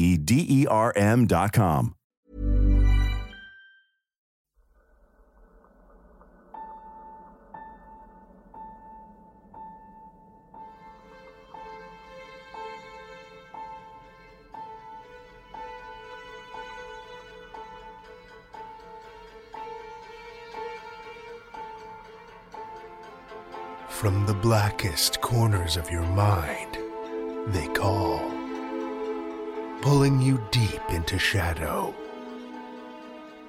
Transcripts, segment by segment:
D E R M.com. From the blackest corners of your mind, they call, pulling you deep into shadow,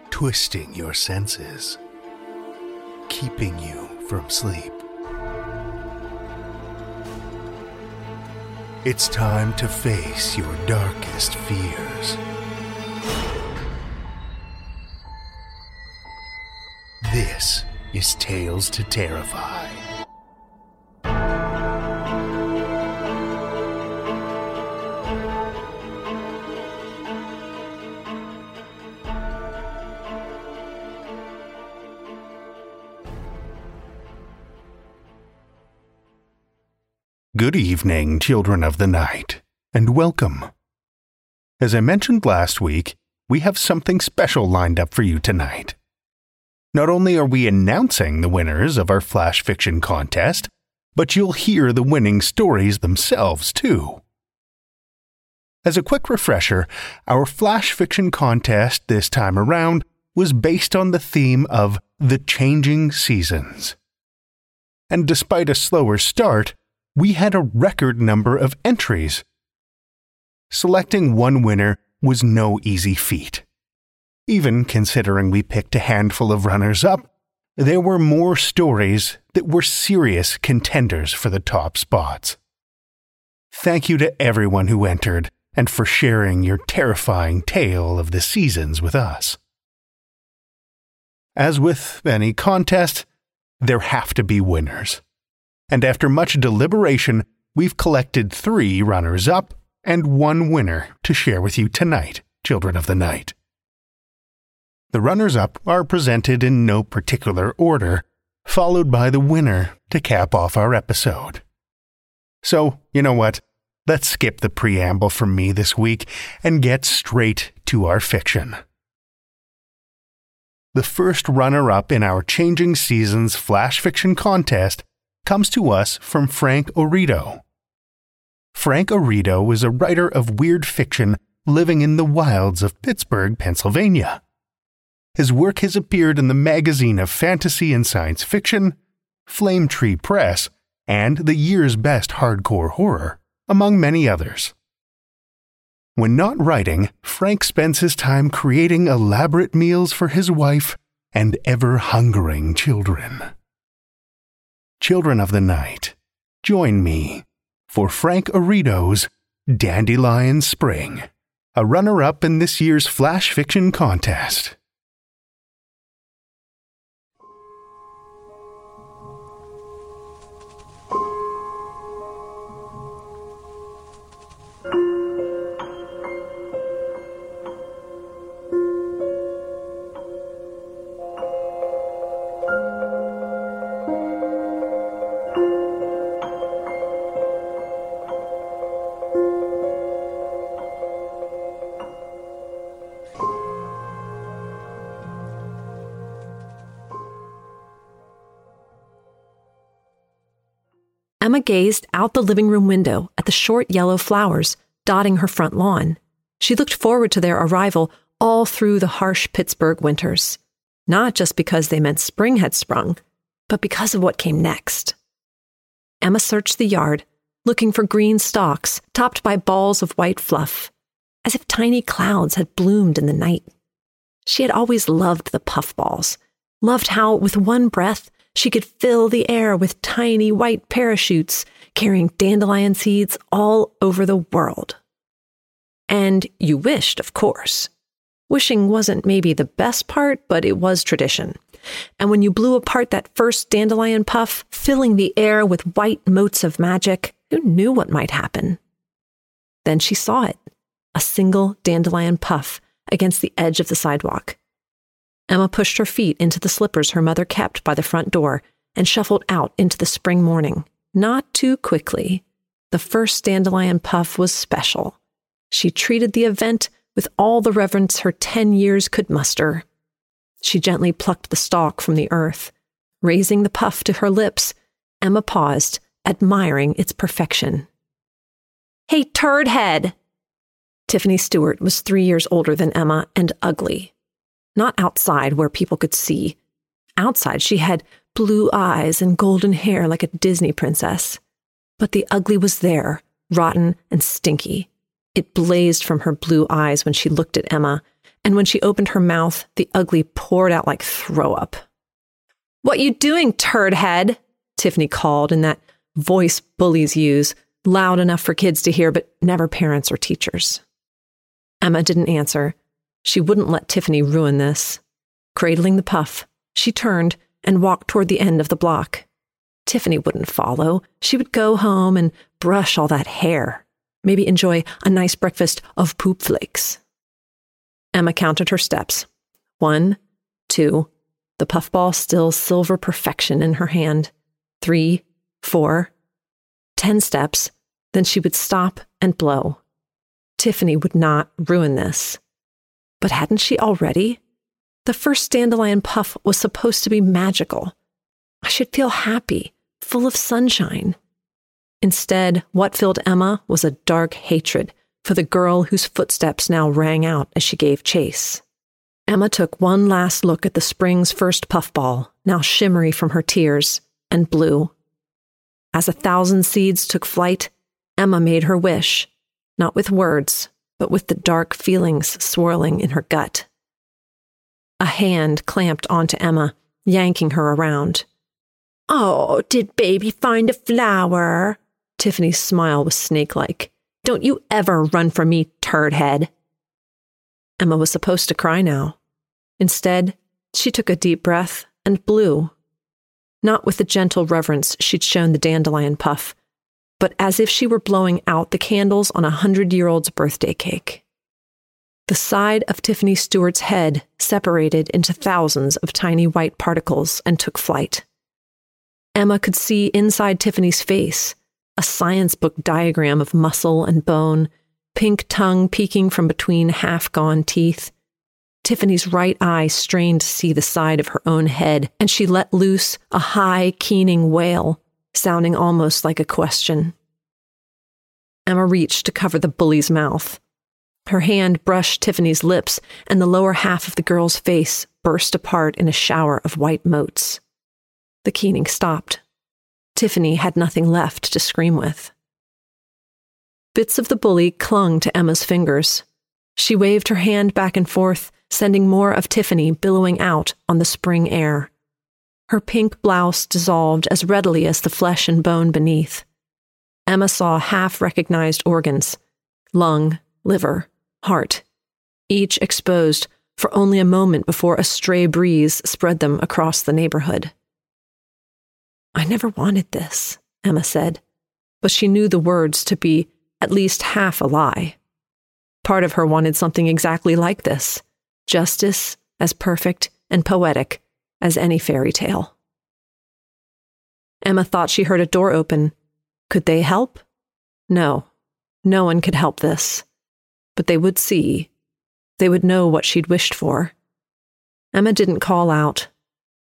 twisting your senses, keeping you from sleep. It's time to face your darkest fears. This is Tales to Terrify. Good evening, children of the night, and welcome. As I mentioned last week, we have something special lined up for you tonight. Not only are we announcing the winners of our flash fiction contest, but you'll hear the winning stories themselves, too. As a quick refresher, our flash fiction contest this time around was based on the theme of the changing seasons. And despite a slower start, we had a record number of entries. Selecting one winner was no easy feat. Even considering we picked a handful of runners up, there were more stories that were serious contenders for the top spots. Thank you to everyone who entered and for sharing your terrifying tale of the seasons with us. As with any contest, there have to be winners and after much deliberation, we've collected three runners up and one winner to share with you tonight, children of the night. The runners up are presented in no particular order, followed by the winner to cap off our episode. So, you know what? Let's skip the preamble from me this week and get straight to our fiction. The first runner up in our Changing Seasons Flash Fiction Contest comes to us from Frank Oreto. Frank Oreto is a writer of weird fiction living in the wilds of Pittsburgh, Pennsylvania. His work has appeared in the Magazine of Fantasy and Science Fiction, Flame Tree Press, and the year's best hardcore horror, among many others. When not writing, Frank spends his time creating elaborate meals for his wife and ever hungering children. Children of the Night, join me for Frank Oreto's Dandelion Spring a runner up in this year's Flash Fiction contest. Gazed out the living room window at the short yellow flowers dotting her front lawn. She looked forward to their arrival all through the harsh Pittsburgh winters, not just because they meant spring had sprung, but because of what came next. Emma searched the yard, looking for green stalks topped by balls of white fluff, as if tiny clouds had bloomed in the night. She had always loved the puffballs, loved how, with one breath, she could fill the air with tiny white parachutes carrying dandelion seeds all over the world. And you wished, of course. Wishing wasn't maybe the best part, but it was tradition. And when you blew apart that first dandelion puff, filling the air with white motes of magic, who knew what might happen? Then she saw it a single dandelion puff against the edge of the sidewalk. Emma pushed her feet into the slippers her mother kept by the front door and shuffled out into the spring morning. Not too quickly. The first dandelion puff was special. She treated the event with all the reverence her ten years could muster. She gently plucked the stalk from the earth. Raising the puff to her lips, Emma paused, admiring its perfection. Hey, turd head! Tiffany Stewart was three years older than Emma and ugly not outside where people could see. Outside, she had blue eyes and golden hair like a Disney princess. But the ugly was there, rotten and stinky. It blazed from her blue eyes when she looked at Emma, and when she opened her mouth, the ugly poured out like throw up. What you doing, turd head? Tiffany called in that voice bullies use, loud enough for kids to hear, but never parents or teachers. Emma didn't answer, she wouldn't let Tiffany ruin this. Cradling the puff, she turned and walked toward the end of the block. Tiffany wouldn't follow. She would go home and brush all that hair, maybe enjoy a nice breakfast of poop flakes. Emma counted her steps. One, two, the puffball still silver perfection in her hand. Three, four, ten steps, then she would stop and blow. Tiffany would not ruin this. But hadn't she already? The first dandelion puff was supposed to be magical. I should feel happy, full of sunshine. Instead, what filled Emma was a dark hatred for the girl whose footsteps now rang out as she gave chase. Emma took one last look at the spring's first puffball, now shimmery from her tears, and blew. As a thousand seeds took flight, Emma made her wish, not with words, but with the dark feelings swirling in her gut. A hand clamped onto Emma, yanking her around. Oh, did baby find a flower? Tiffany's smile was snake like. Don't you ever run from me, turd head. Emma was supposed to cry now. Instead, she took a deep breath and blew. Not with the gentle reverence she'd shown the dandelion puff, but as if she were blowing out the candles on a hundred year old's birthday cake. The side of Tiffany Stewart's head separated into thousands of tiny white particles and took flight. Emma could see inside Tiffany's face a science book diagram of muscle and bone, pink tongue peeking from between half gone teeth. Tiffany's right eye strained to see the side of her own head, and she let loose a high, keening wail sounding almost like a question. Emma reached to cover the bully's mouth. Her hand brushed Tiffany's lips, and the lower half of the girl's face burst apart in a shower of white motes. The keening stopped. Tiffany had nothing left to scream with. Bits of the bully clung to Emma's fingers. She waved her hand back and forth, sending more of Tiffany billowing out on the spring air. Her pink blouse dissolved as readily as the flesh and bone beneath. Emma saw half recognized organs lung, liver, heart, each exposed for only a moment before a stray breeze spread them across the neighborhood. I never wanted this, Emma said, but she knew the words to be at least half a lie. Part of her wanted something exactly like this justice as perfect and poetic as any fairy tale. Emma thought she heard a door open. Could they help? No, no one could help this. But they would see. They would know what she'd wished for. Emma didn't call out.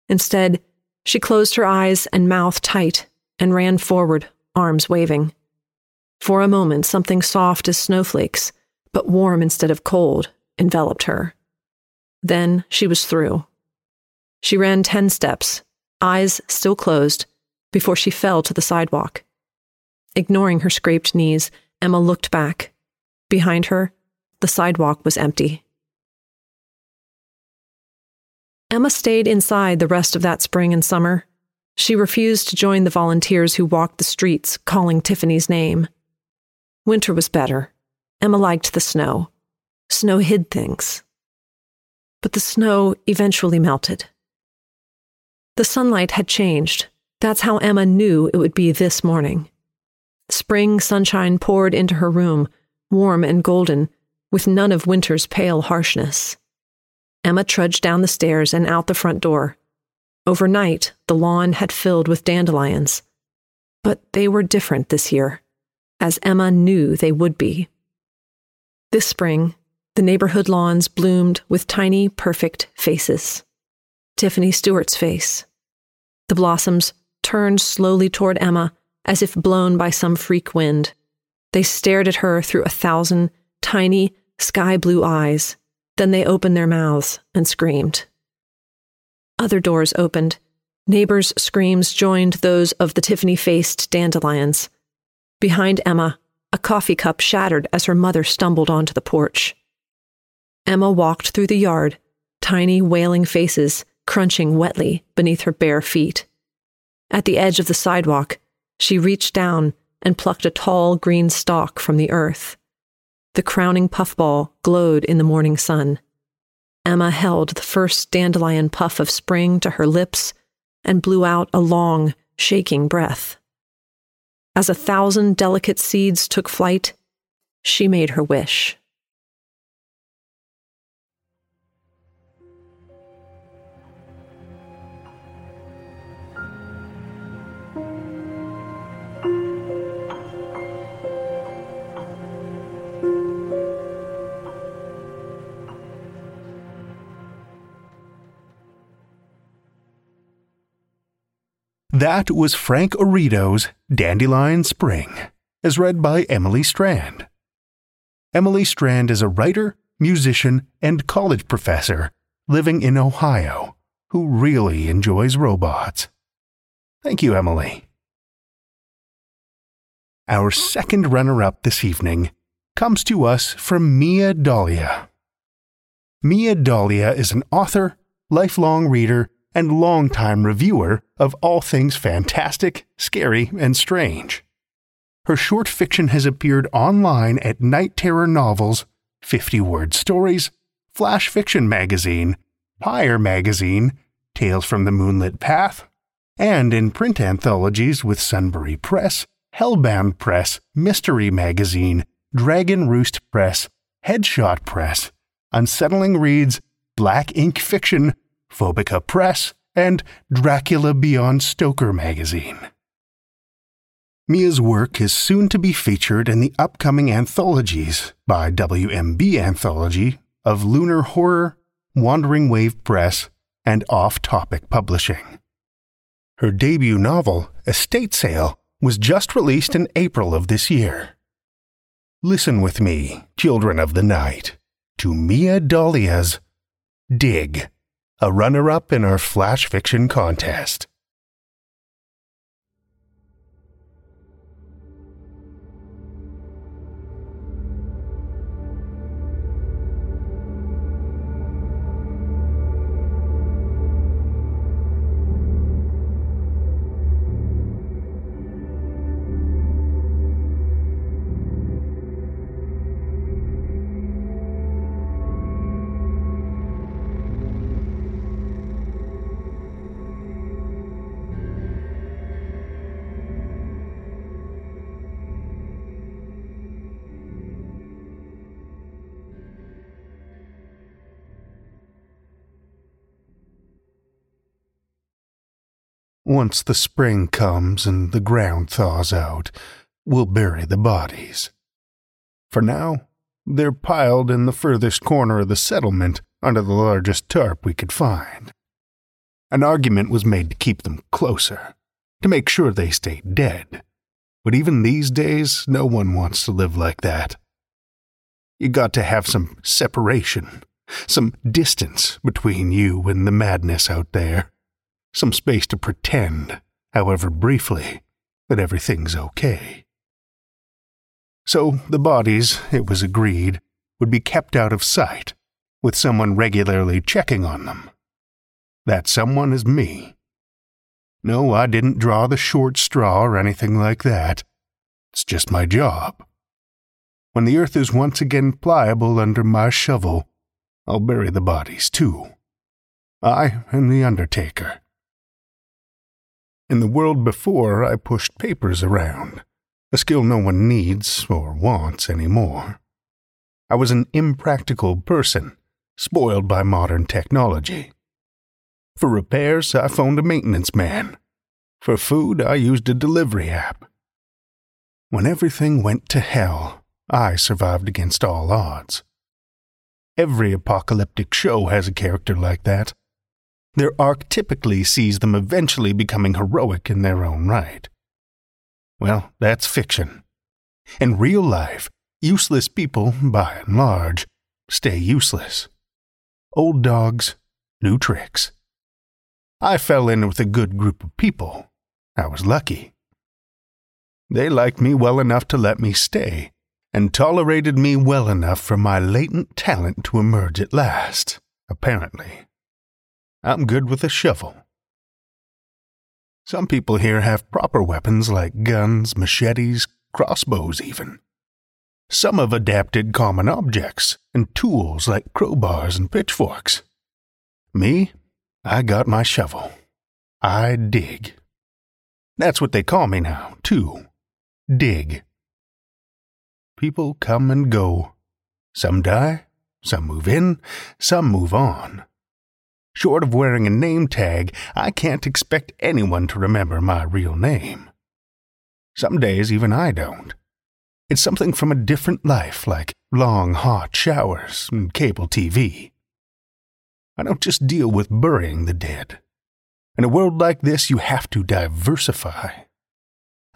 Instead, she closed her eyes and mouth tight and ran forward, arms waving. For a moment, something soft as snowflakes, but warm instead of cold, enveloped her. Then she was through. She ran ten steps, eyes still closed, before she fell to the sidewalk. Ignoring her scraped knees, Emma looked back. Behind her, the sidewalk was empty. Emma stayed inside the rest of that spring and summer. She refused to join the volunteers who walked the streets calling Tiffany's name. Winter was better. Emma liked the snow. Snow hid things. But the snow eventually melted. The sunlight had changed. That's how Emma knew it would be this morning. Spring sunshine poured into her room, warm and golden, with none of winter's pale harshness. Emma trudged down the stairs and out the front door. Overnight, the lawn had filled with dandelions. But they were different this year, as Emma knew they would be. This spring, the neighborhood lawns bloomed with tiny, perfect faces. Tiffany Stewart's face. The blossoms turned slowly toward Emma as if blown by some freak wind. They stared at her through a thousand tiny, sky blue eyes then they opened their mouths and screamed. Other doors opened. Neighbors' screams joined those of the Tiffany faced dandelions. Behind Emma, a coffee cup shattered as her mother stumbled onto the porch. Emma walked through the yard, tiny wailing faces crunching wetly beneath her bare feet. At the edge of the sidewalk, she reached down and plucked a tall green stalk from the earth. The crowning puffball glowed in the morning sun. Emma held the first dandelion puff of spring to her lips and blew out a long, shaking breath. As a thousand delicate seeds took flight, she made her wish. That was Frank Oreto's Dandelion Spring, as read by Emily Strand. Emily Strand is a writer, musician, and college professor living in Ohio who really enjoys robots. Thank you, Emily. Our second runner up this evening comes to us from Mia Dalia. Mia Dalia is an author, lifelong reader, and longtime reviewer of all things fantastic, scary, and strange. Her short fiction has appeared online at Night Terror Novels, 50 Word Stories, Flash Fiction Magazine, Pyre Magazine, Tales from the Moonlit Path, and in print anthologies with Sunbury Press, Hellbound Press, Mystery Magazine, Dragon Roost Press, Headshot Press, Unsettling Reads, Black Ink Fiction, Phobica Press, and Dracula Beyond Stoker magazine. Mia's work is soon to be featured in the upcoming anthologies by WMB Anthology of Lunar Horror, Wandering Wave Press, and Off Topic Publishing. Her debut novel, Estate Sale, was just released in April of this year. Listen with me, children of the night, to Mia Dalia's Dig a runner up in our flash fiction contest. Once the spring comes and the ground thaws out, we'll bury the bodies. For now, they're piled in the furthest corner of the settlement under the largest tarp we could find. An argument was made to keep them closer, to make sure they stayed dead. But even these days, no one wants to live like that. You got to have some separation, some distance between you and the madness out there, some space to pretend, however briefly, that everything's okay. So the bodies, it was agreed, would be kept out of sight, with someone regularly checking on them. That someone is me. No, I didn't draw the short straw or anything like that. It's just my job. When the earth is once again pliable under my shovel, I'll bury the bodies too. I and the undertaker. In the world before, I pushed papers around a skill no one needs or wants anymore. I was an impractical person, spoiled by modern technology. For repairs, I phoned a maintenance man. For food, I used a delivery app. When everything went to hell, I survived against all odds. Every apocalyptic show has a character like that. Their arc typically sees them eventually becoming heroic in their own right. Well, that's fiction. In real life, useless people, by and large, stay useless. Old dogs, new tricks. I fell in with a good group of people. I was lucky. They liked me well enough to let me stay, and tolerated me well enough for my latent talent to emerge at last, apparently. I'm good with a shovel. Some people here have proper weapons like guns, machetes, crossbows, even. Some have adapted common objects and tools like crowbars and pitchforks. Me, I got my shovel. I dig. That's what they call me now, too. Dig. People come and go. Some die, some move in, some move on. Short of wearing a name tag, I can't expect anyone to remember my real name. Some days even I don't. It's something from a different life, like long hot showers and cable TV. I don't just deal with burying the dead. In a world like this, you have to diversify.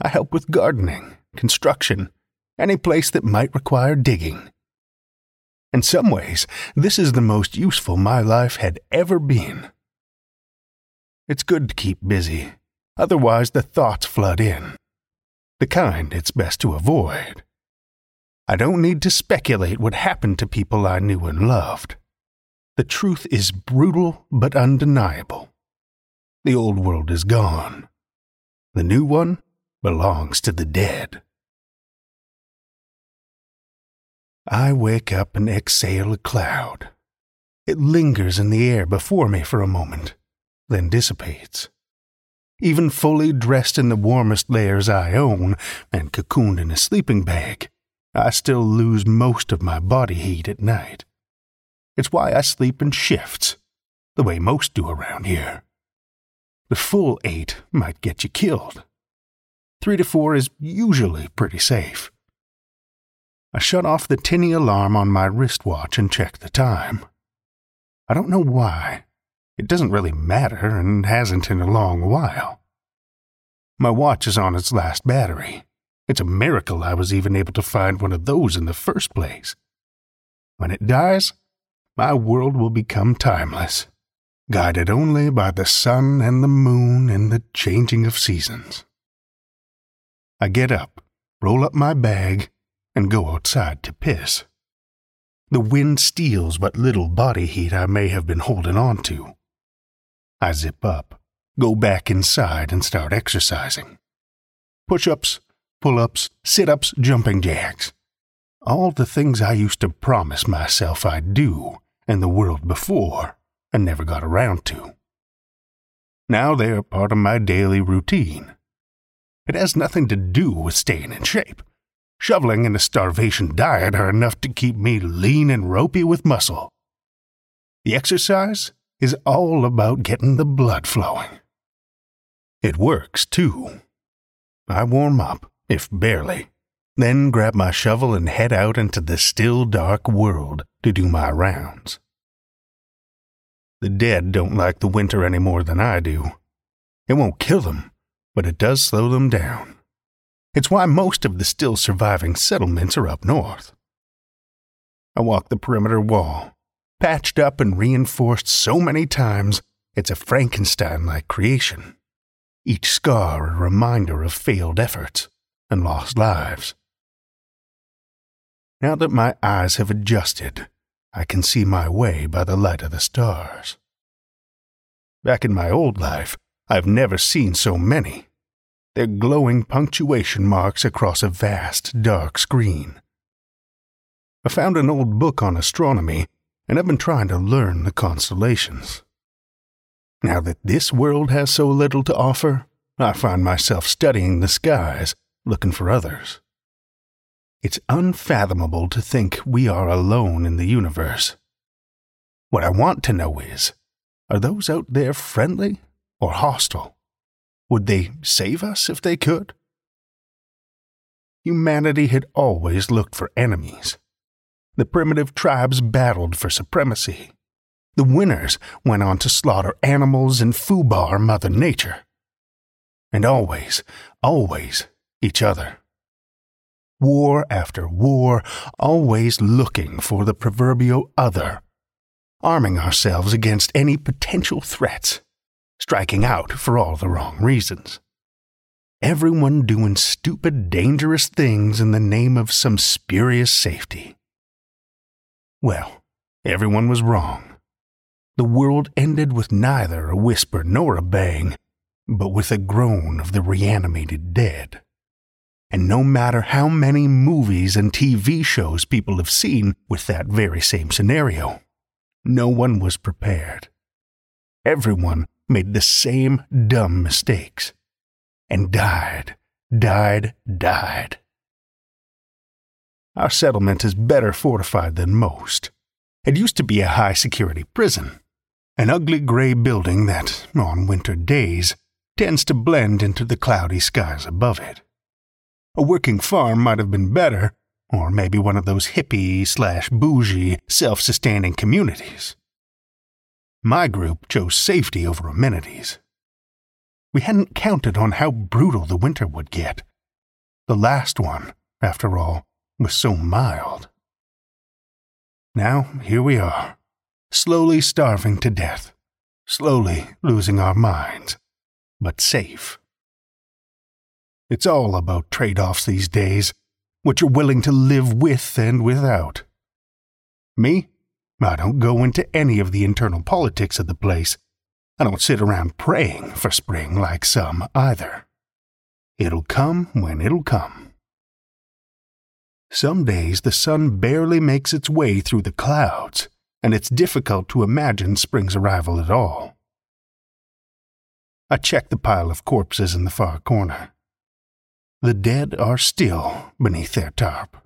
I help with gardening, construction, any place that might require digging. In some ways, this is the most useful my life had ever been. It's good to keep busy, otherwise, the thoughts flood in. The kind it's best to avoid. I don't need to speculate what happened to people I knew and loved. The truth is brutal but undeniable. The old world is gone. The new one belongs to the dead. I wake up and exhale a cloud. It lingers in the air before me for a moment, then dissipates. Even fully dressed in the warmest layers I own and cocooned in a sleeping bag, I still lose most of my body heat at night. It's why I sleep in shifts, the way most do around here. The full eight might get you killed. Three to four is usually pretty safe. I shut off the tinny alarm on my wristwatch and check the time. I don't know why. It doesn't really matter and hasn't in a long while. My watch is on its last battery. It's a miracle I was even able to find one of those in the first place. When it dies, my world will become timeless, guided only by the sun and the moon and the changing of seasons. I get up, roll up my bag, and go outside to piss. The wind steals what little body heat I may have been holding on to. I zip up, go back inside, and start exercising. Push ups, pull ups, sit ups, jumping jacks. All the things I used to promise myself I'd do in the world before and never got around to. Now they are part of my daily routine. It has nothing to do with staying in shape. Shoveling and a starvation diet are enough to keep me lean and ropey with muscle. The exercise is all about getting the blood flowing. It works, too. I warm up, if barely, then grab my shovel and head out into the still dark world to do my rounds. The dead don't like the winter any more than I do. It won't kill them, but it does slow them down. It's why most of the still surviving settlements are up north. I walk the perimeter wall, patched up and reinforced so many times it's a Frankenstein like creation. Each scar a reminder of failed efforts and lost lives. Now that my eyes have adjusted, I can see my way by the light of the stars. Back in my old life, I've never seen so many. They're glowing punctuation marks across a vast, dark screen. I found an old book on astronomy, and I've been trying to learn the constellations. Now that this world has so little to offer, I find myself studying the skies, looking for others. It's unfathomable to think we are alone in the universe. What I want to know is are those out there friendly or hostile? Would they save us if they could? Humanity had always looked for enemies. The primitive tribes battled for supremacy. The winners went on to slaughter animals and foobar Mother Nature. And always, always each other war after war, always looking for the proverbial other, arming ourselves against any potential threats, striking out for all the wrong reasons. Everyone doing stupid, dangerous things in the name of some spurious safety. Well, everyone was wrong. The world ended with neither a whisper nor a bang, but with a groan of the reanimated dead. And no matter how many movies and TV shows people have seen with that very same scenario, no one was prepared. Everyone made the same dumb mistakes and died, died, died. Our settlement is better fortified than most. It used to be a high security prison, an ugly gray building that, on winter days, tends to blend into the cloudy skies above it. A working farm might have been better, or maybe one of those hippie slash bougie, self sustaining communities. My group chose safety over amenities. We hadn't counted on how brutal the winter would get. The last one, after all, was so mild. Now, here we are, slowly starving to death, slowly losing our minds, but safe. It's all about trade offs these days, what you're willing to live with and without. Me? I don't go into any of the internal politics of the place. I don't sit around praying for spring like some either. It'll come when it'll come. Some days the sun barely makes its way through the clouds, and it's difficult to imagine spring's arrival at all. I check the pile of corpses in the far corner. The dead are still beneath their tarp,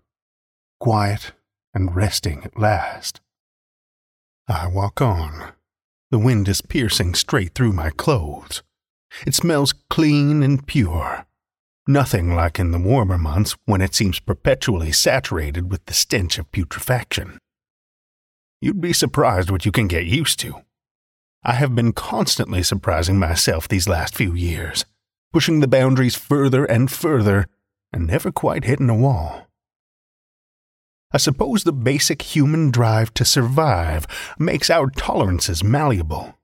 quiet and resting at last. I walk on. The wind is piercing straight through my clothes. It smells clean and pure. Nothing like in the warmer months when it seems perpetually saturated with the stench of putrefaction. You'd be surprised what you can get used to. I have been constantly surprising myself these last few years pushing the boundaries further and further, and never quite hitting a wall. I suppose the basic human drive to survive makes our tolerances malleable,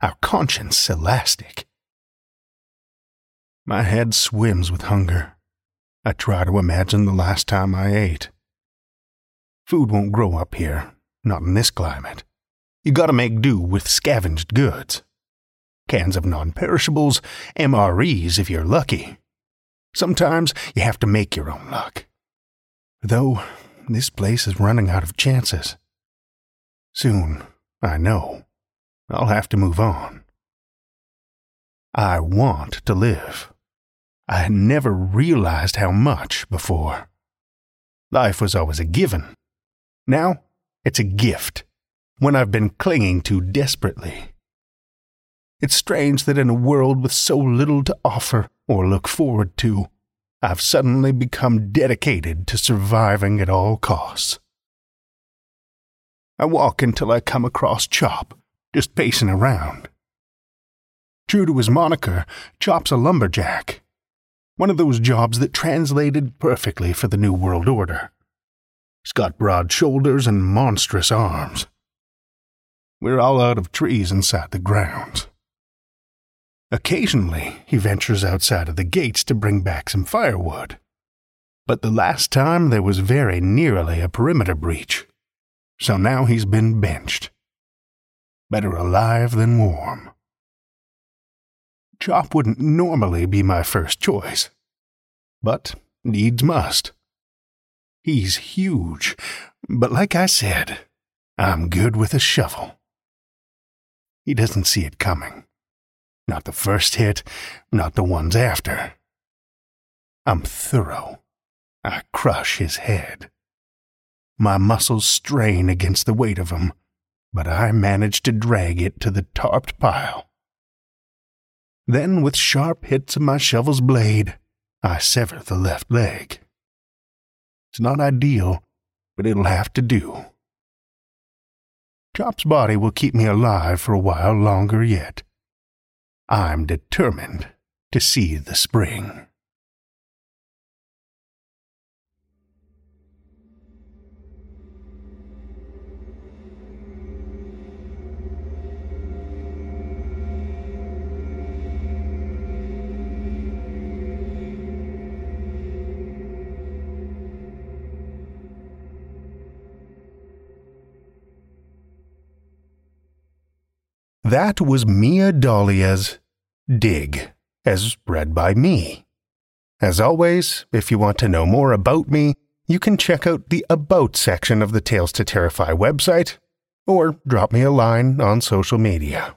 our conscience elastic. My head swims with hunger. I try to imagine the last time I ate. Food won't grow up here, not in this climate. You gotta make do with scavenged goods cans of non perishables, MREs if you're lucky. Sometimes you have to make your own luck. Though this place is running out of chances. Soon, I know, I'll have to move on. I want to live. I had never realized how much before. Life was always a given. Now, it's a gift, one I've been clinging to desperately. It's strange that in a world with so little to offer or look forward to, I've suddenly become dedicated to surviving at all costs. I walk until I come across Chop, just pacing around. True to his moniker, Chop's a lumberjack. One of those jobs that translated perfectly for the New World Order. He's got broad shoulders and monstrous arms. We're all out of trees inside the grounds. Occasionally, he ventures outside of the gates to bring back some firewood. But the last time there was very nearly a perimeter breach, so now he's been benched. Better alive than warm. Chop wouldn't normally be my first choice, but needs must. He's huge, but like I said, I'm good with a shovel. He doesn't see it coming. Not the first hit, not the ones after. I'm thorough. I crush his head. My muscles strain against the weight of him, but I manage to drag it to the tarped pile. Then, with sharp hits of my shovel's blade, I sever the left leg. It's not ideal, but it'll have to do. Chop's body will keep me alive for a while longer yet. I'm determined to see the spring. That was Mia Dalia's Dig, as read by me. As always, if you want to know more about me, you can check out the About section of the Tales to Terrify website, or drop me a line on social media.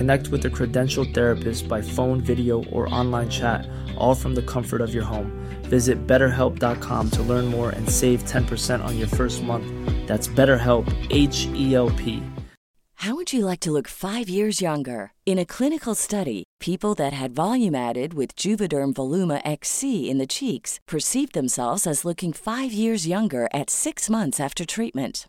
Connect with a credentialed therapist by phone, video, or online chat, all from the comfort of your home. Visit betterhelp.com to learn more and save 10% on your first month. That's BetterHelp, H E L P. How would you like to look five years younger? In a clinical study, people that had volume added with Juvederm Voluma XC in the cheeks perceived themselves as looking five years younger at six months after treatment.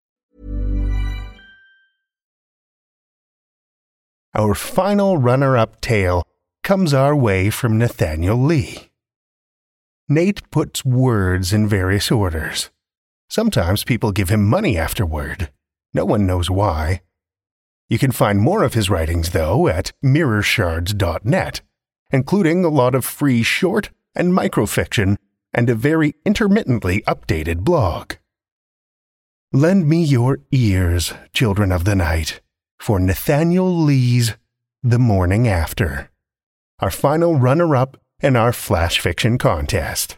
Our final runner up tale comes our way from Nathaniel Lee. Nate puts words in various orders. Sometimes people give him money afterward. No one knows why. You can find more of his writings, though, at mirrorshards.net, including a lot of free short and microfiction and a very intermittently updated blog. Lend me your ears, children of the night, for Nathaniel Lee's The Morning After, our final runner up in our flash fiction contest.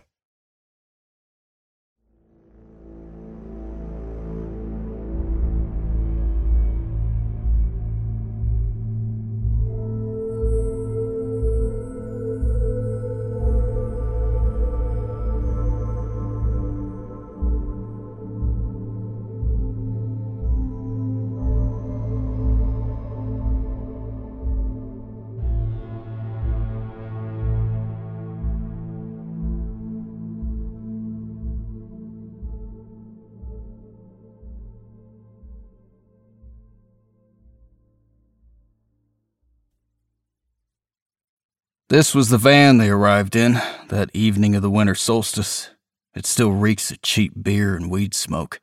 This was the van they arrived in that evening of the winter solstice. It still reeks of cheap beer and weed smoke.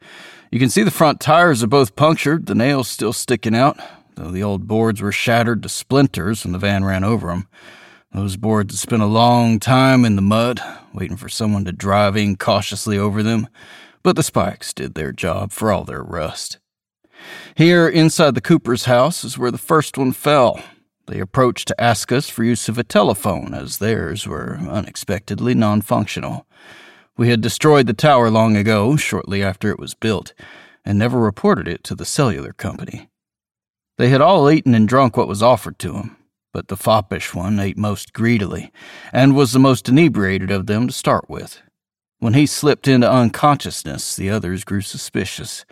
You can see the front tires are both punctured, the nails still sticking out, though the old boards were shattered to splinters when the van ran over them. Those boards had spent a long time in the mud, waiting for someone to drive in cautiously over them, but the spikes did their job for all their rust. Here, inside the Cooper's house, is where the first one fell. They approached to ask us for use of a telephone, as theirs were unexpectedly non functional. We had destroyed the tower long ago, shortly after it was built, and never reported it to the cellular company. They had all eaten and drunk what was offered to them, but the foppish one ate most greedily, and was the most inebriated of them to start with. When he slipped into unconsciousness, the others grew suspicious.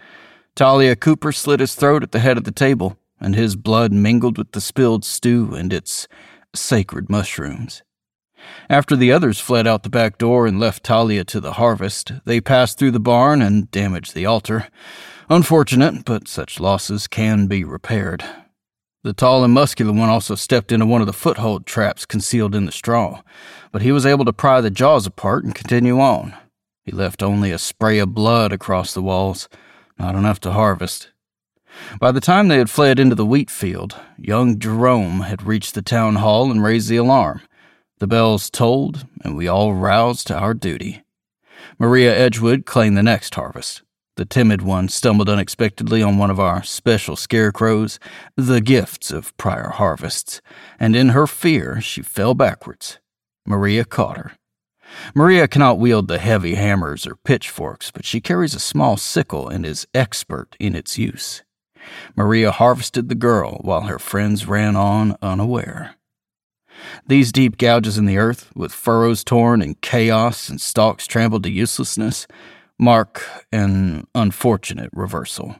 Talia Cooper slit his throat at the head of the table, and his blood mingled with the spilled stew and its sacred mushrooms. After the others fled out the back door and left Talia to the harvest, they passed through the barn and damaged the altar. Unfortunate, but such losses can be repaired. The tall and muscular one also stepped into one of the foothold traps concealed in the straw, but he was able to pry the jaws apart and continue on. He left only a spray of blood across the walls, not enough to harvest. By the time they had fled into the wheat field, young Jerome had reached the town hall and raised the alarm. The bells tolled, and we all roused to our duty. Maria Edgewood claimed the next harvest. The timid one stumbled unexpectedly on one of our special scarecrows, the gifts of prior harvests, and in her fear she fell backwards. Maria caught her. Maria cannot wield the heavy hammers or pitchforks, but she carries a small sickle and is expert in its use. Maria harvested the girl while her friends ran on unaware. These deep gouges in the earth, with furrows torn and chaos and stalks trampled to uselessness, mark an unfortunate reversal.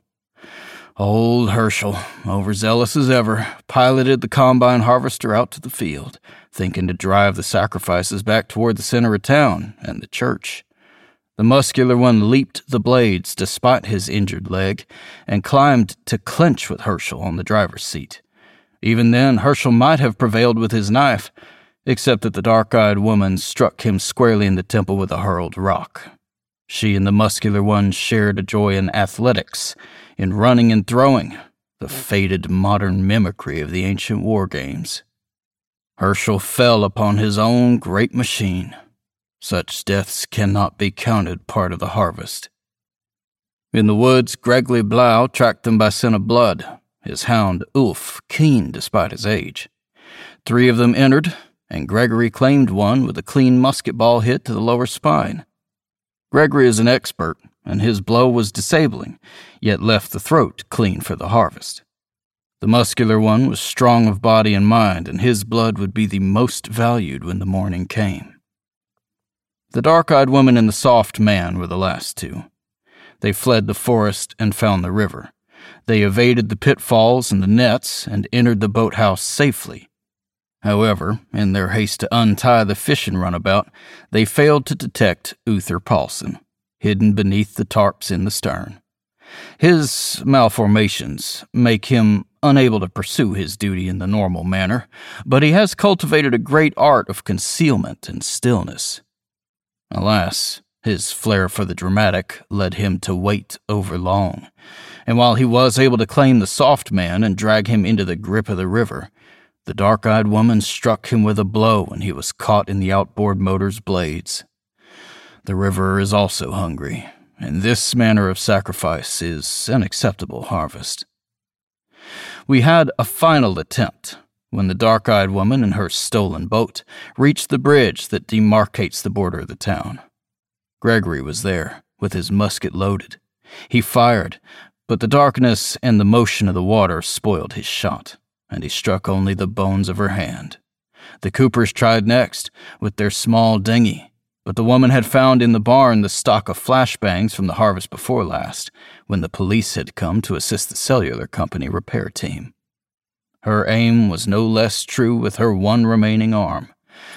Old Herschel, overzealous as ever, piloted the combine harvester out to the field, thinking to drive the sacrifices back toward the center of town and the church. The muscular one leaped the blades despite his injured leg and climbed to clinch with Herschel on the driver's seat. Even then, Herschel might have prevailed with his knife, except that the dark eyed woman struck him squarely in the temple with a hurled rock. She and the muscular one shared a joy in athletics, in running and throwing, the faded modern mimicry of the ancient war games. Herschel fell upon his own great machine. Such deaths cannot be counted part of the harvest. In the woods, Gregory Blau tracked them by scent of blood, his hound Ulf keen despite his age. Three of them entered, and Gregory claimed one with a clean musket ball hit to the lower spine. Gregory is an expert, and his blow was disabling, yet left the throat clean for the harvest. The muscular one was strong of body and mind, and his blood would be the most valued when the morning came. The dark eyed woman and the soft man were the last two. They fled the forest and found the river. They evaded the pitfalls and the nets and entered the boathouse safely. However, in their haste to untie the fishing runabout, they failed to detect Uther Paulson, hidden beneath the tarps in the stern. His malformations make him unable to pursue his duty in the normal manner, but he has cultivated a great art of concealment and stillness. Alas, his flair for the dramatic led him to wait over long, and while he was able to claim the soft man and drag him into the grip of the river, the dark eyed woman struck him with a blow and he was caught in the outboard motor's blades. The river is also hungry, and this manner of sacrifice is an acceptable harvest. We had a final attempt when the dark eyed woman and her stolen boat reached the bridge that demarcates the border of the town. Gregory was there, with his musket loaded. He fired, but the darkness and the motion of the water spoiled his shot and he struck only the bones of her hand. The Coopers tried next, with their small dinghy, but the woman had found in the barn the stock of flashbangs from the harvest before last, when the police had come to assist the cellular company repair team. Her aim was no less true with her one remaining arm.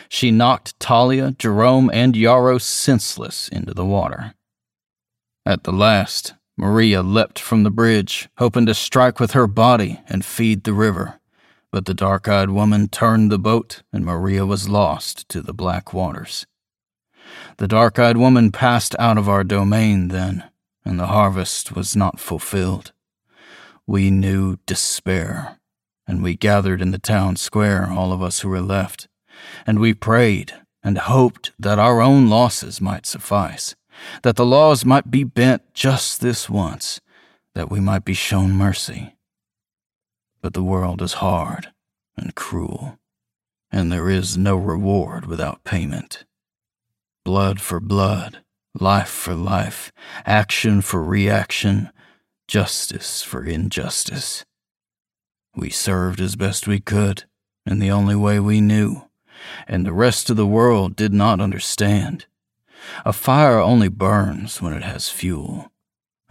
She knocked Talia, Jerome, and Yarrow senseless into the water. At the last, Maria leapt from the bridge, hoping to strike with her body and feed the river. But the dark eyed woman turned the boat, and Maria was lost to the black waters. The dark eyed woman passed out of our domain then, and the harvest was not fulfilled. We knew despair, and we gathered in the town square, all of us who were left, and we prayed and hoped that our own losses might suffice, that the laws might be bent just this once, that we might be shown mercy. But the world is hard and cruel, and there is no reward without payment. Blood for blood, life for life, action for reaction, justice for injustice. We served as best we could, in the only way we knew, and the rest of the world did not understand. A fire only burns when it has fuel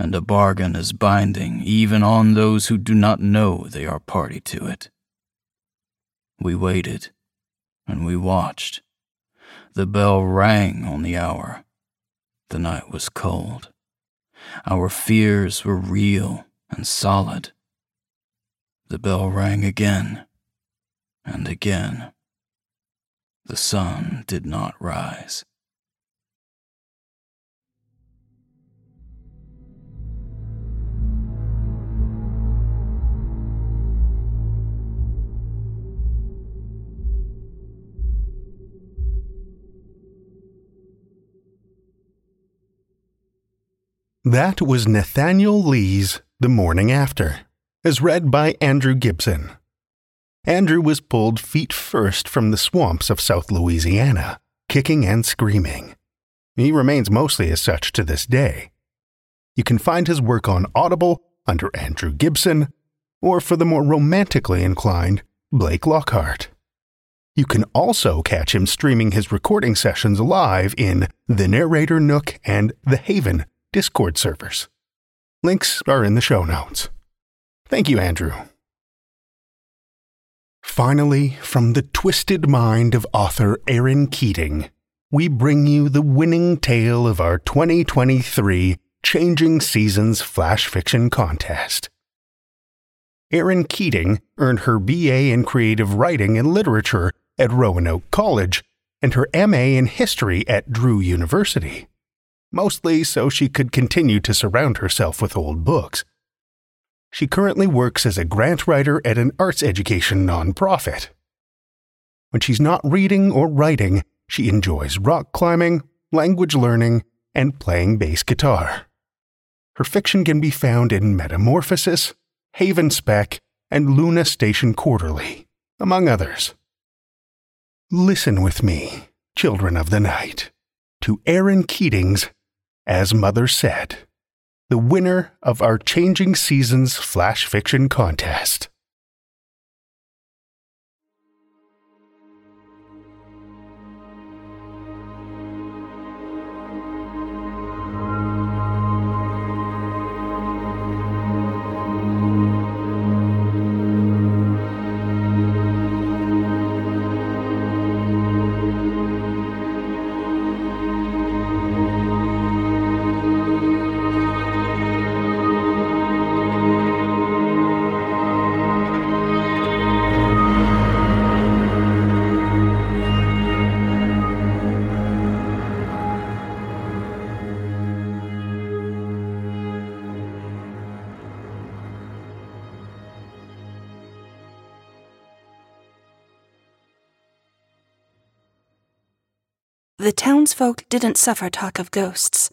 and a bargain is binding even on those who do not know they are party to it. We waited, and we watched. The bell rang on the hour. The night was cold. Our fears were real and solid. The bell rang again and again. The sun did not rise. That was Nathaniel Lee's The Morning After, as read by Andrew Gibson. Andrew was pulled feet first from the swamps of South Louisiana, kicking and screaming. He remains mostly as such to this day. You can find his work on Audible under Andrew Gibson, or for the more romantically inclined, Blake Lockhart. You can also catch him streaming his recording sessions live in the Narrator Nook and the Haven Discord servers. Links are in the show notes. Thank you, Andrew. Finally, from the twisted mind of author Erin Keating, we bring you the winning tale of our 2023 Changing Seasons Flash Fiction Contest. Erin Keating earned her BA in Creative Writing and Literature at Roanoke College and her MA in History at Drew University mostly so she could continue to surround herself with old books. She currently works as a grant writer at an arts education nonprofit. When she's not reading or writing, she enjoys rock climbing, language learning, and playing bass guitar. Her fiction can be found in Metamorphosis, Haven Spec, and Luna Station Quarterly, among others. Listen with me, children of the night, to Erin Keating's as Mother said, the winner of our Changing Seasons Flash Fiction Contest. Townsfolk didn't suffer talk of ghosts,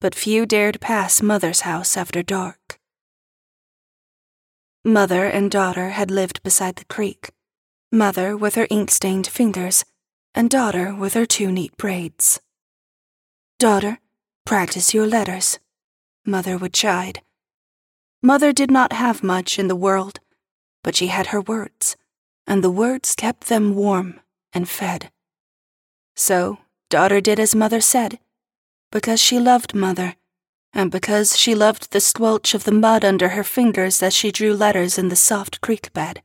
but few dared pass Mother's house after dark. Mother and daughter had lived beside the creek, Mother with her ink stained fingers, and daughter with her two neat braids. Daughter, practice your letters, Mother would chide. Mother did not have much in the world, but she had her words, and the words kept them warm and fed. So daughter did as mother said, because she loved mother, and because she loved the squelch of the mud under her fingers as she drew letters in the soft creek bed.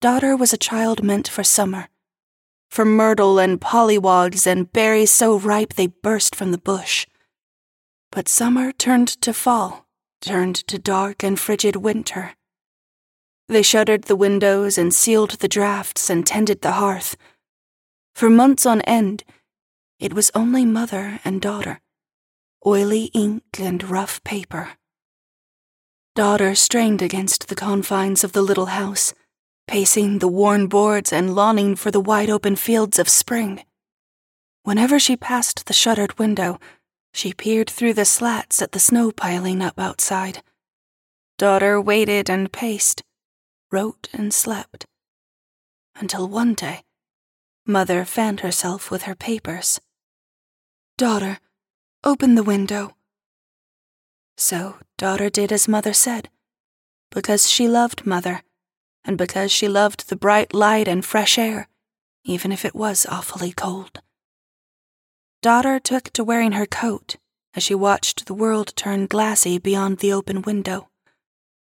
Daughter was a child meant for summer, for myrtle and pollywogs and berries so ripe they burst from the bush. But summer turned to fall, turned to dark and frigid winter. They shuttered the windows and sealed the drafts and tended the hearth. For months on end, it was only mother and daughter, oily ink and rough paper. Daughter strained against the confines of the little house, pacing the worn boards and longing for the wide open fields of spring. Whenever she passed the shuttered window, she peered through the slats at the snow piling up outside. Daughter waited and paced, wrote and slept. Until one day, Mother fanned herself with her papers. Daughter, open the window. So daughter did as mother said, because she loved mother, and because she loved the bright light and fresh air, even if it was awfully cold. Daughter took to wearing her coat as she watched the world turn glassy beyond the open window.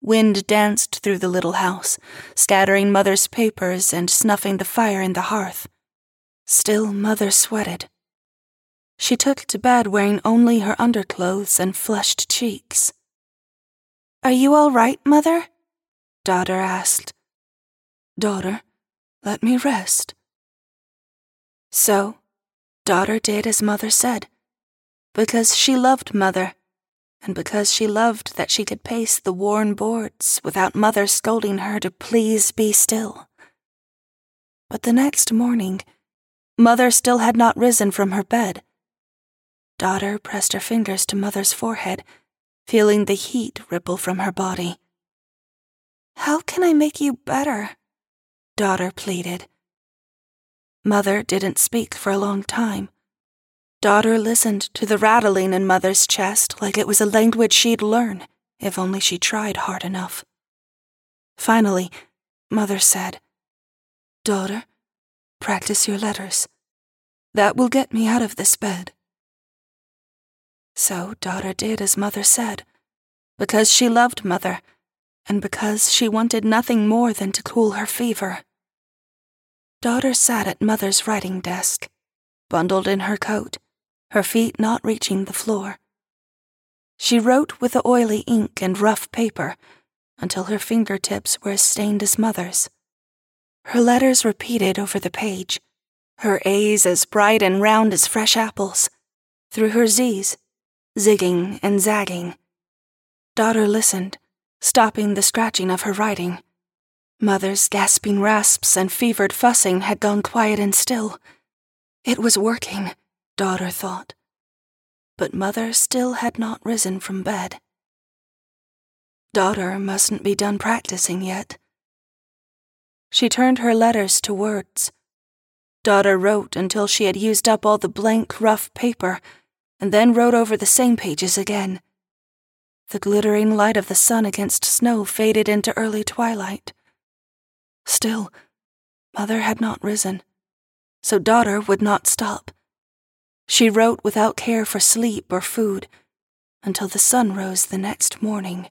Wind danced through the little house, scattering Mother's papers and snuffing the fire in the hearth. Still, Mother sweated. She took to bed wearing only her underclothes and flushed cheeks. Are you all right, Mother? Daughter asked. Daughter, let me rest. So, daughter did as Mother said, because she loved Mother and because she loved that she could pace the worn boards without mother scolding her to please be still. But the next morning, mother still had not risen from her bed. Daughter pressed her fingers to mother's forehead, feeling the heat ripple from her body. How can I make you better? Daughter pleaded. Mother didn't speak for a long time. Daughter listened to the rattling in Mother's chest like it was a language she'd learn if only she tried hard enough. Finally, Mother said, Daughter, practice your letters. That will get me out of this bed. So daughter did as Mother said, because she loved Mother, and because she wanted nothing more than to cool her fever. Daughter sat at Mother's writing desk, bundled in her coat her feet not reaching the floor. She wrote with the oily ink and rough paper until her fingertips were as stained as mother's. Her letters repeated over the page, her A's as bright and round as fresh apples, through her Z's, zigging and zagging. Daughter listened, stopping the scratching of her writing. Mother's gasping rasps and fevered fussing had gone quiet and still. It was working daughter thought. But mother still had not risen from bed. Daughter mustn't be done practicing yet. She turned her letters to words. Daughter wrote until she had used up all the blank, rough paper, and then wrote over the same pages again. The glittering light of the sun against snow faded into early twilight. Still, mother had not risen, so daughter would not stop. She wrote without care for sleep or food until the sun rose the next morning.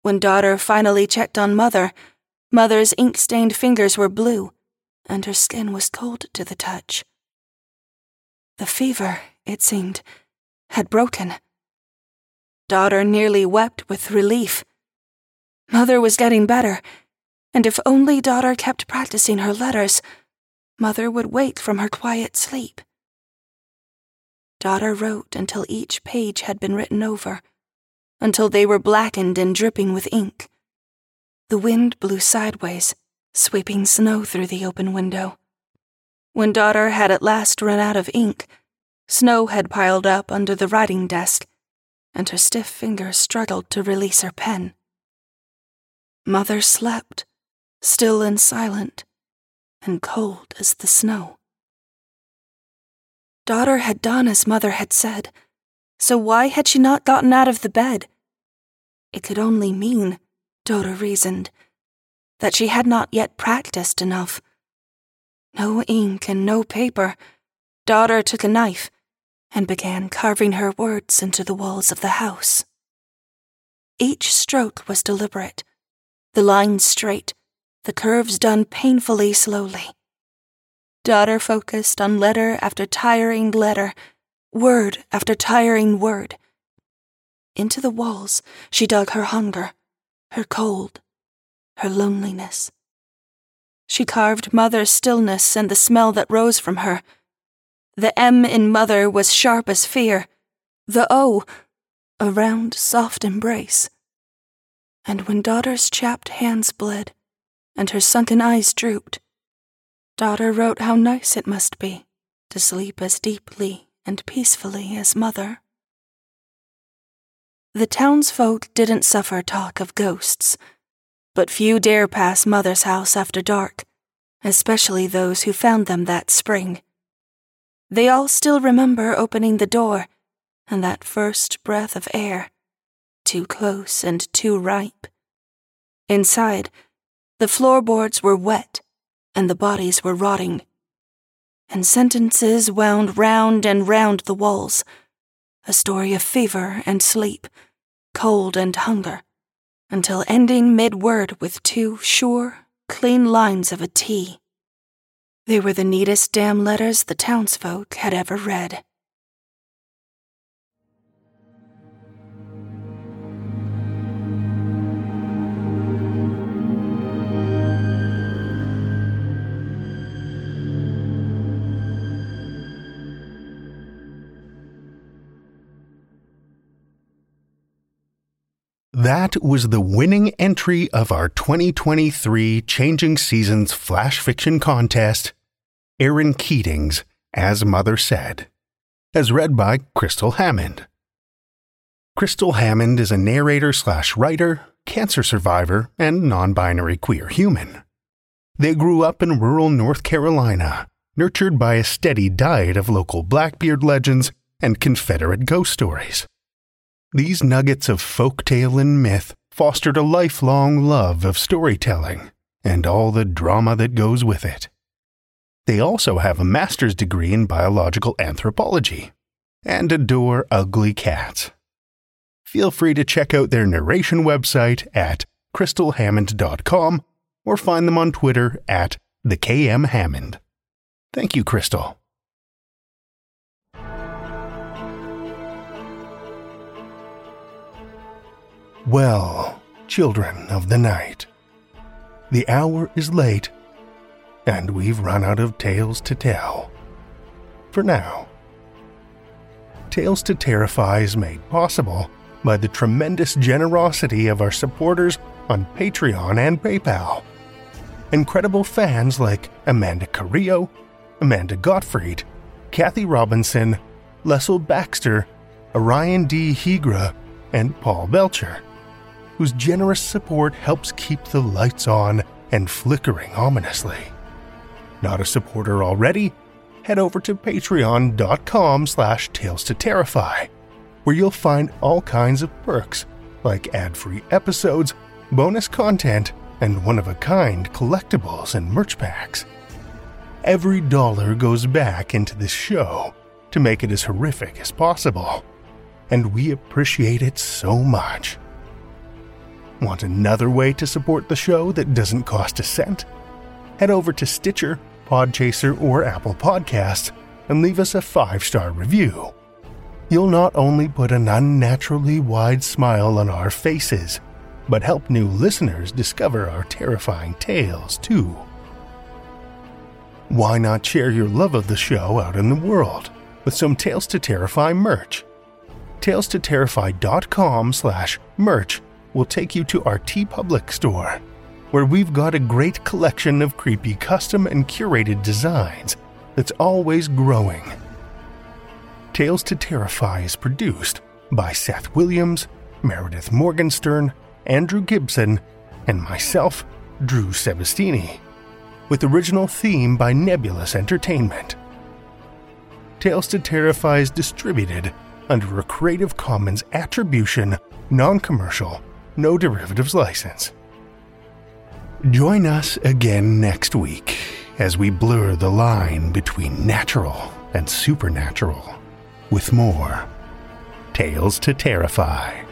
When daughter finally checked on mother, mother's ink stained fingers were blue and her skin was cold to the touch. The fever, it seemed, had broken. Daughter nearly wept with relief. Mother was getting better, and if only daughter kept practicing her letters, mother would wake from her quiet sleep. Daughter wrote until each page had been written over, until they were blackened and dripping with ink. The wind blew sideways, sweeping snow through the open window. When daughter had at last run out of ink, snow had piled up under the writing desk, and her stiff fingers struggled to release her pen. Mother slept, still and silent, and cold as the snow. Daughter had done as mother had said, so why had she not gotten out of the bed? It could only mean, daughter reasoned, that she had not yet practiced enough no ink and no paper, daughter took a knife and began carving her words into the walls of the house. Each stroke was deliberate, the lines straight, the curves done painfully slowly. Daughter focused on letter after tiring letter, word after tiring word. Into the walls she dug her hunger, her cold, her loneliness. She carved mother's stillness and the smell that rose from her. The M in mother was sharp as fear. The O, a round, soft embrace. And when daughter's chapped hands bled, and her sunken eyes drooped, daughter wrote how nice it must be to sleep as deeply and peacefully as mother. The townsfolk didn't suffer talk of ghosts but few dare pass Mother's house after dark, especially those who found them that spring. They all still remember opening the door and that first breath of air, too close and too ripe. Inside, the floorboards were wet and the bodies were rotting, and sentences wound round and round the walls, a story of fever and sleep, cold and hunger until ending mid word with two sure, clean lines of a T. They were the neatest damn letters the townsfolk had ever read. That was the winning entry of our 2023 Changing Seasons Flash Fiction Contest, Erin Keating's As Mother Said, as read by Krystal Hammond. Krystal Hammond is a narrator slash writer, cancer survivor, and non binary queer human. They grew up in rural North Carolina, nurtured by a steady diet of local Blackbeard legends and Confederate ghost stories. These nuggets of folktale and myth fostered a lifelong love of storytelling and all the drama that goes with it. They also have a master's degree in biological anthropology and adore ugly cats. Feel free to check out their narration website at krystalhammond.com or find them on Twitter at the KM Hammond. Thank you, Krystal. Well, children of the night, the hour is late, and we've run out of tales to tell. For now. Tales to Terrify is made possible by the tremendous generosity of our supporters on Patreon and PayPal. Incredible fans like Amanda Carrillo, Amanda Gottfried, Kathy Robinson, Lestle Baxter, Orion D. Hegre, and Paul Belcher whose generous support helps keep the lights on and flickering ominously. Not a supporter already? Head over to patreon.com slash tales to terrify, where you'll find all kinds of perks like ad-free episodes, bonus content, and one-of-a-kind collectibles and merch packs. Every dollar goes back into this show to make it as horrific as possible, and we appreciate it so much. Want another way to support the show that doesn't cost a cent? Head over to Stitcher, Podchaser, or Apple Podcasts and leave us a five star review. You'll not only put an unnaturally wide smile on our faces, but help new listeners discover our terrifying tales too. Why not share your love of the show out in the world with some Tales to Terrify merch? Tales to TalesToTerrify.com slash merch will take you to our TeePublic store, where we've got a great collection of creepy custom and curated designs that's always growing. Tales to Terrify is produced by Seth Williams, Meredith Morgenstern, Andrew Gibson, and myself, Drew Sebesteny, with original theme by Nebulus Entertainment. Tales to Terrify is distributed under a Creative Commons Attribution, Non Commercial, No Derivatives license. Join us again next week as we blur the line between natural and supernatural with more Tales to Terrify.